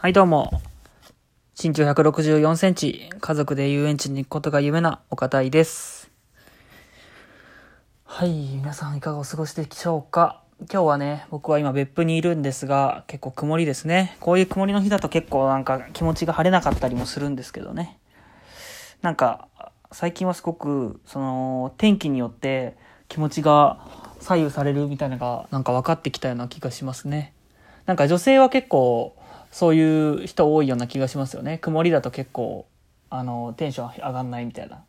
はい、どうも。身長164センチ、家族で遊園地に行くことが夢な岡田井です。はい、皆さんいかがお過ごしでしょうか今日はね、僕は今別府にいるんですが、結構曇りですね。こういう曇りの日だと結構なんか気持ちが晴れなかったりもするんですけどね。なんか、最近はすごく、その、天気によって気持ちが左右されるみたいなのが、なんか分かってきたような気がしますね。なんか女性は結構、そういう人多いような気がしますよね。曇りだと結構、あの、テンション上がんないみたいな。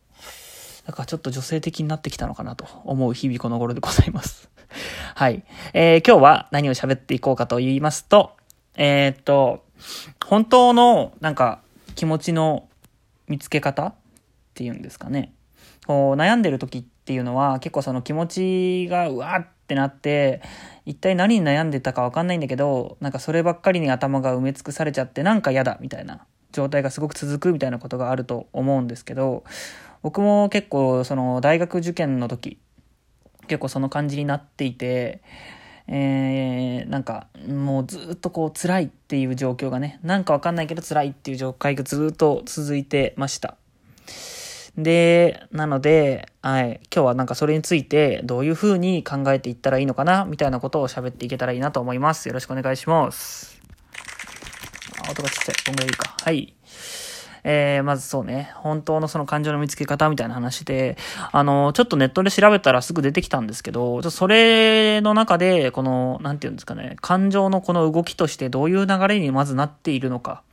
だからちょっと女性的になってきたのかなと思う日々この頃でございます。はい。えー、今日は何を喋っていこうかと言いますと、えー、っと、本当のなんか気持ちの見つけ方っていうんですかね。こう悩んでる時っていうのは結構その気持ちがうわーってってなって一体何に悩んでたか分かんないんだけどなんかそればっかりに頭が埋め尽くされちゃってなんか嫌だみたいな状態がすごく続くみたいなことがあると思うんですけど僕も結構その大学受験の時結構その感じになっていてえー、なんかもうずっとこう辛いっていう状況がねなんか分かんないけど辛いっていう状態がずっと続いてました。で、なので、はい、今日はなんかそれについてどういう風に考えていったらいいのかな、みたいなことを喋っていけたらいいなと思います。よろしくお願いします。あ、音がちっちゃい。こんぐらいいいか。はい。えー、まずそうね、本当のその感情の見つけ方みたいな話で、あの、ちょっとネットで調べたらすぐ出てきたんですけど、ちょそれの中で、この、なんていうんですかね、感情のこの動きとしてどういう流れにまずなっているのか、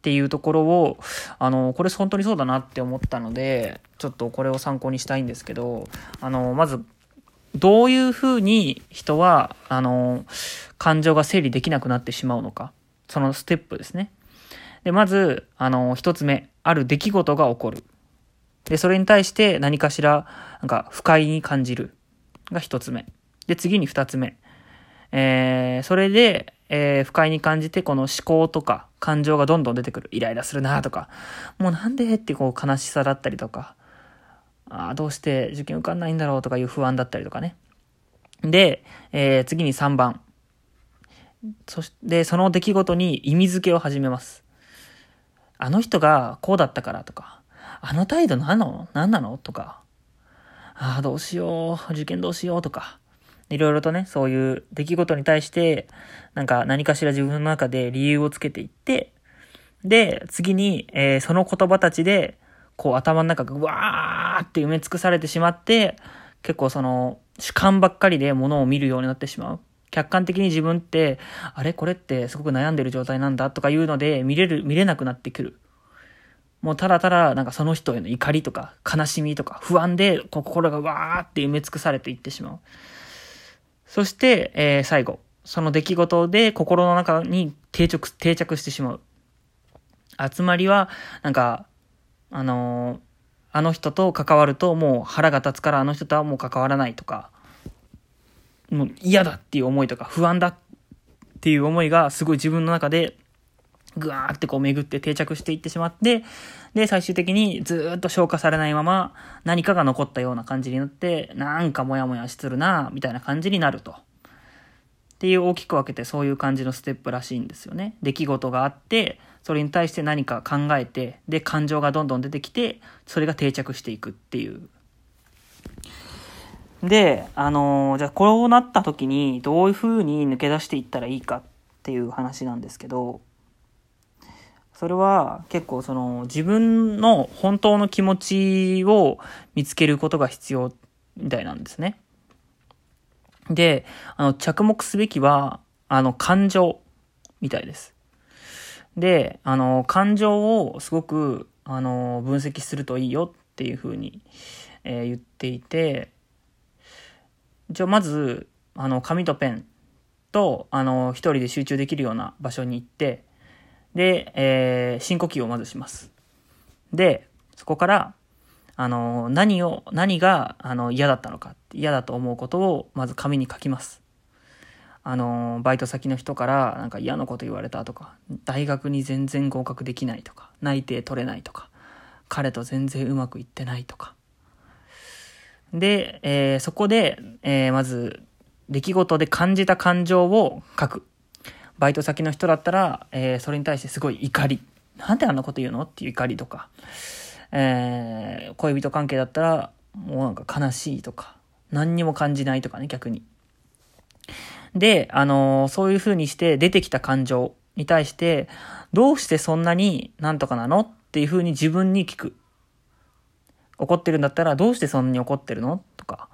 っていうところを、あの、これ本当にそうだなって思ったので、ちょっとこれを参考にしたいんですけど、あの、まず、どういうふうに人は、あの、感情が整理できなくなってしまうのか。そのステップですね。で、まず、あの、一つ目、ある出来事が起こる。で、それに対して何かしら、なんか、不快に感じる。が一つ目。で、次に二つ目。えー、それで、えー、不快に感じて、この思考とか感情がどんどん出てくる。イライラするなとか、もうなんでってこう悲しさだったりとか、ああ、どうして受験受かんないんだろうとかいう不安だったりとかね。で、えー、次に3番。そして、その出来事に意味付けを始めます。あの人がこうだったからとか、あの態度何なの？何なの？とか、ああ、どうしよう、受験どうしようとか、いろいろとね、そういう出来事に対して、なんか何かしら自分の中で理由をつけていって、で、次に、えー、その言葉たちで、こう頭の中がわーって埋め尽くされてしまって、結構その主観ばっかりで物を見るようになってしまう。客観的に自分って、あれ？これってすごく悩んでる状態なんだとかいうので見れる、見れなくなってくる。もうただただなんかその人への怒りとか悲しみとか不安で心がわーって埋め尽くされていってしまう。そして、えー、最後。その出来事で心の中に定着、定着してしまう。集まりは、なんか、あのー、あの人と関わるともう腹が立つからあの人とはもう関わらないとか、もう嫌だっていう思いとか不安だっていう思いがすごい自分の中でぐわーってこう巡って定着していってしまって、で、最終的にずっと消化されないまま何かが残ったような感じになって、なんかモヤモヤするなみたいな感じになると。っていう大きく分けてそういう感じのステップらしいんですよね。出来事があって、それに対して何か考えて、で、感情がどんどん出てきて、それが定着していくっていう。で、あのー、じゃあこうなった時にどういう風に抜け出していったらいいかっていう話なんですけど、それは結構その自分の本当の気持ちを見つけることが必要みたいなんですね。で、あの、着目すべきは、あの、感情みたいです。で、あの、感情をすごく、あの、分析するといいよっていうふうに、えー、言っていて、じゃあまず、あの、紙とペンと、あの、一人で集中できるような場所に行って、で、えー、深呼吸をまずします。で、そこから、あの、何を、何が、あの、嫌だったのか、嫌だと思うことを、まず紙に書きます。あの、バイト先の人から、なんか嫌なこと言われたとか、大学に全然合格できないとか、内定取れないとか、彼と全然うまくいってないとか。で、えー、そこで、えー、まず、出来事で感じた感情を書く。バイト先の人だったら、えー、それに対してすごい怒り。なんであんなこと言うの？っていう怒りとか、えー、恋人関係だったら、もうなんか悲しいとか、何にも感じないとかね、逆に。で、あのー、そういう風にして出てきた感情に対して、どうしてそんなになんとかなの？っていう風に自分に聞く。怒ってるんだったら、どうしてそんなに怒ってるの？とか、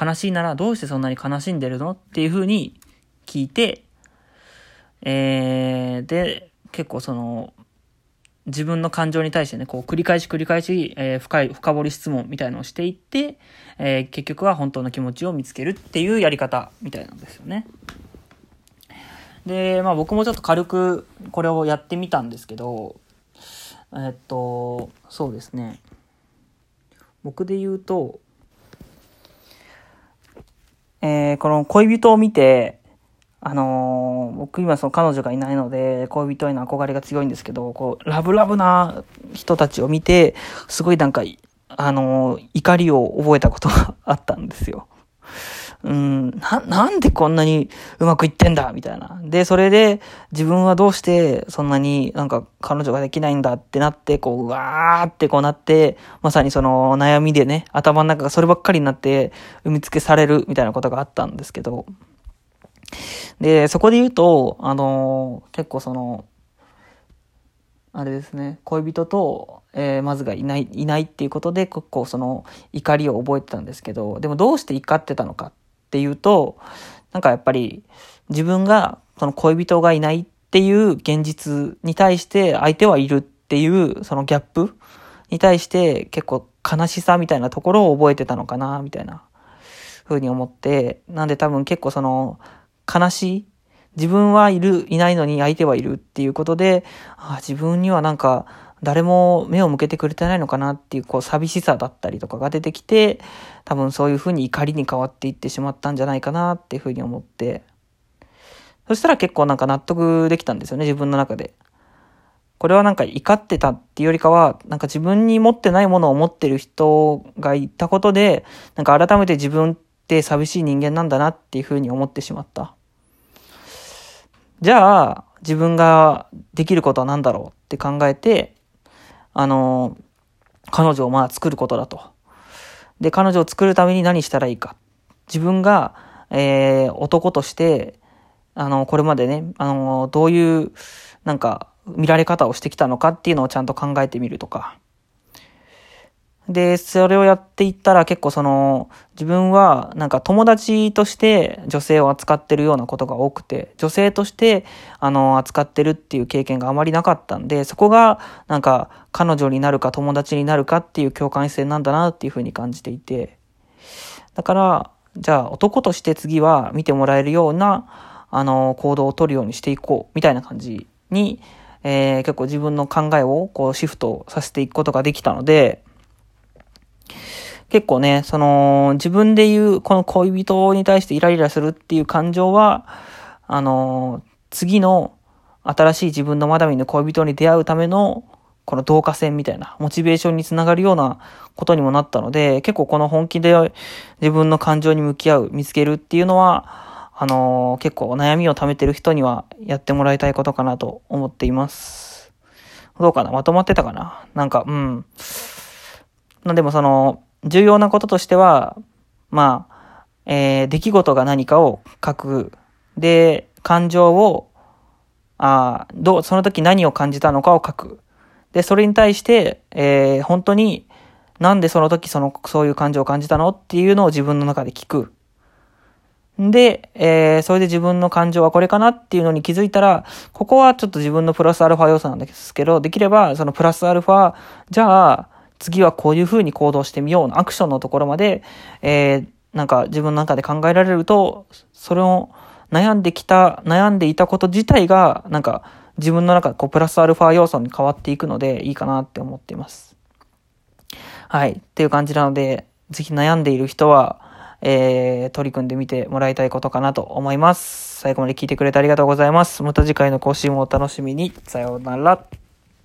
悲しいならどうしてそんなに悲しんでるの？っていう風に聞いて、えー、で、結構その、自分の感情に対してね、こう繰り返し繰り返し、えー、深い、深掘り質問みたいのをしていって、えー、結局は本当の気持ちを見つけるっていうやり方みたいなんですよね。で、まあ僕もちょっと軽くこれをやってみたんですけど、えっと、そうですね。僕で言うと、えー、この恋人を見て、あのー、僕今その彼女がいないので、恋人への憧れが強いんですけど、こう、ラブラブな人たちを見て、すごいなんか、あのー、怒りを覚えたことがあったんですよ。うん、な、なんでこんなにうまくいってんだみたいな。で、それで自分はどうしてそんなになんか彼女ができないんだってなって、こう、うわーってこうなって、まさにその悩みでね、頭の中がそればっかりになって産みつけされるみたいなことがあったんですけど。で、そこで言うと、あのー、結構その、あれですね、恋人と、えー、まずがいない、いないっていうことで、結構その怒りを覚えてたんですけど、でもどうして怒ってたのかっていうと、なんかやっぱり自分がその恋人がいないっていう現実に対して相手はいるっていうそのギャップに対して結構悲しさみたいなところを覚えてたのかな、みたいな風に思って、なんで多分結構その悲しい自分はいる、いないのに相手はいるっていうことで、あ自分にはなんか誰も目を向けてくれてないのかなっていうこう寂しさだったりとかが出てきて、多分そういうふうに怒りに変わっていってしまったんじゃないかなっていうふうに思って、そしたら結構なんか納得できたんですよね、自分の中で。これはなんか怒ってたっていうよりかは、なんか自分に持ってないものを持ってる人がいたことで、なんか改めて自分って寂しい人間なんだなっていうふうに思ってしまった。じゃあ、自分ができることは何だろうって考えて、あの、彼女をまあ作ることだと。で、彼女を作るために何したらいいか。自分が、えー、男として、あの、これまでね、あの、どういう、なんか、見られ方をしてきたのかっていうのをちゃんと考えてみるとか。で、それをやっていったら結構その、自分はなんか友達として女性を扱ってるようなことが多くて、女性としてあの、扱ってるっていう経験があまりなかったんで、そこがなんか彼女になるか友達になるかっていう共感性なんだなっていうふうに感じていて、だから、じゃあ男として次は見てもらえるような、あの、行動を取るようにしていこう、みたいな感じに、えー、結構自分の考えをこうシフトさせていくことができたので、結構ね、その、自分で言う、この恋人に対してイライラするっていう感情は、あの、次の新しい自分のまだ見ぬ恋人に出会うための、この同化線みたいな、モチベーションにつながるようなことにもなったので、結構この本気で自分の感情に向き合う、見つけるっていうのは、あの結構悩みを溜めてる人にはやってもらいたいことかなと思っています。どうかな？まとまってたかな？なんか、うん。まあでもその、重要なこととしては、まあ、えー、出来事が何かを書く。で、感情を、あどう、その時何を感じたのかを書く。で、それに対して、えー、本当に、なんでその時その、そういう感情を感じたのっていうのを自分の中で聞く。で、えー、それで自分の感情はこれかなっていうのに気づいたら、ここはちょっと自分のプラスアルファ要素なんですけど、できれば、そのプラスアルファ、じゃあ、次はこういう風に行動してみようのアクションのところまで、えー、なんか自分の中で考えられると、それを悩んできた、悩んでいたこと自体が、なんか自分の中でこうプラスアルファ要素に変わっていくのでいいかなって思っています。はい。っていう感じなので、ぜひ悩んでいる人は、えー、取り組んでみてもらいたいことかなと思います。最後まで聞いてくれてありがとうございます。また次回の更新もお楽しみに。さようなら。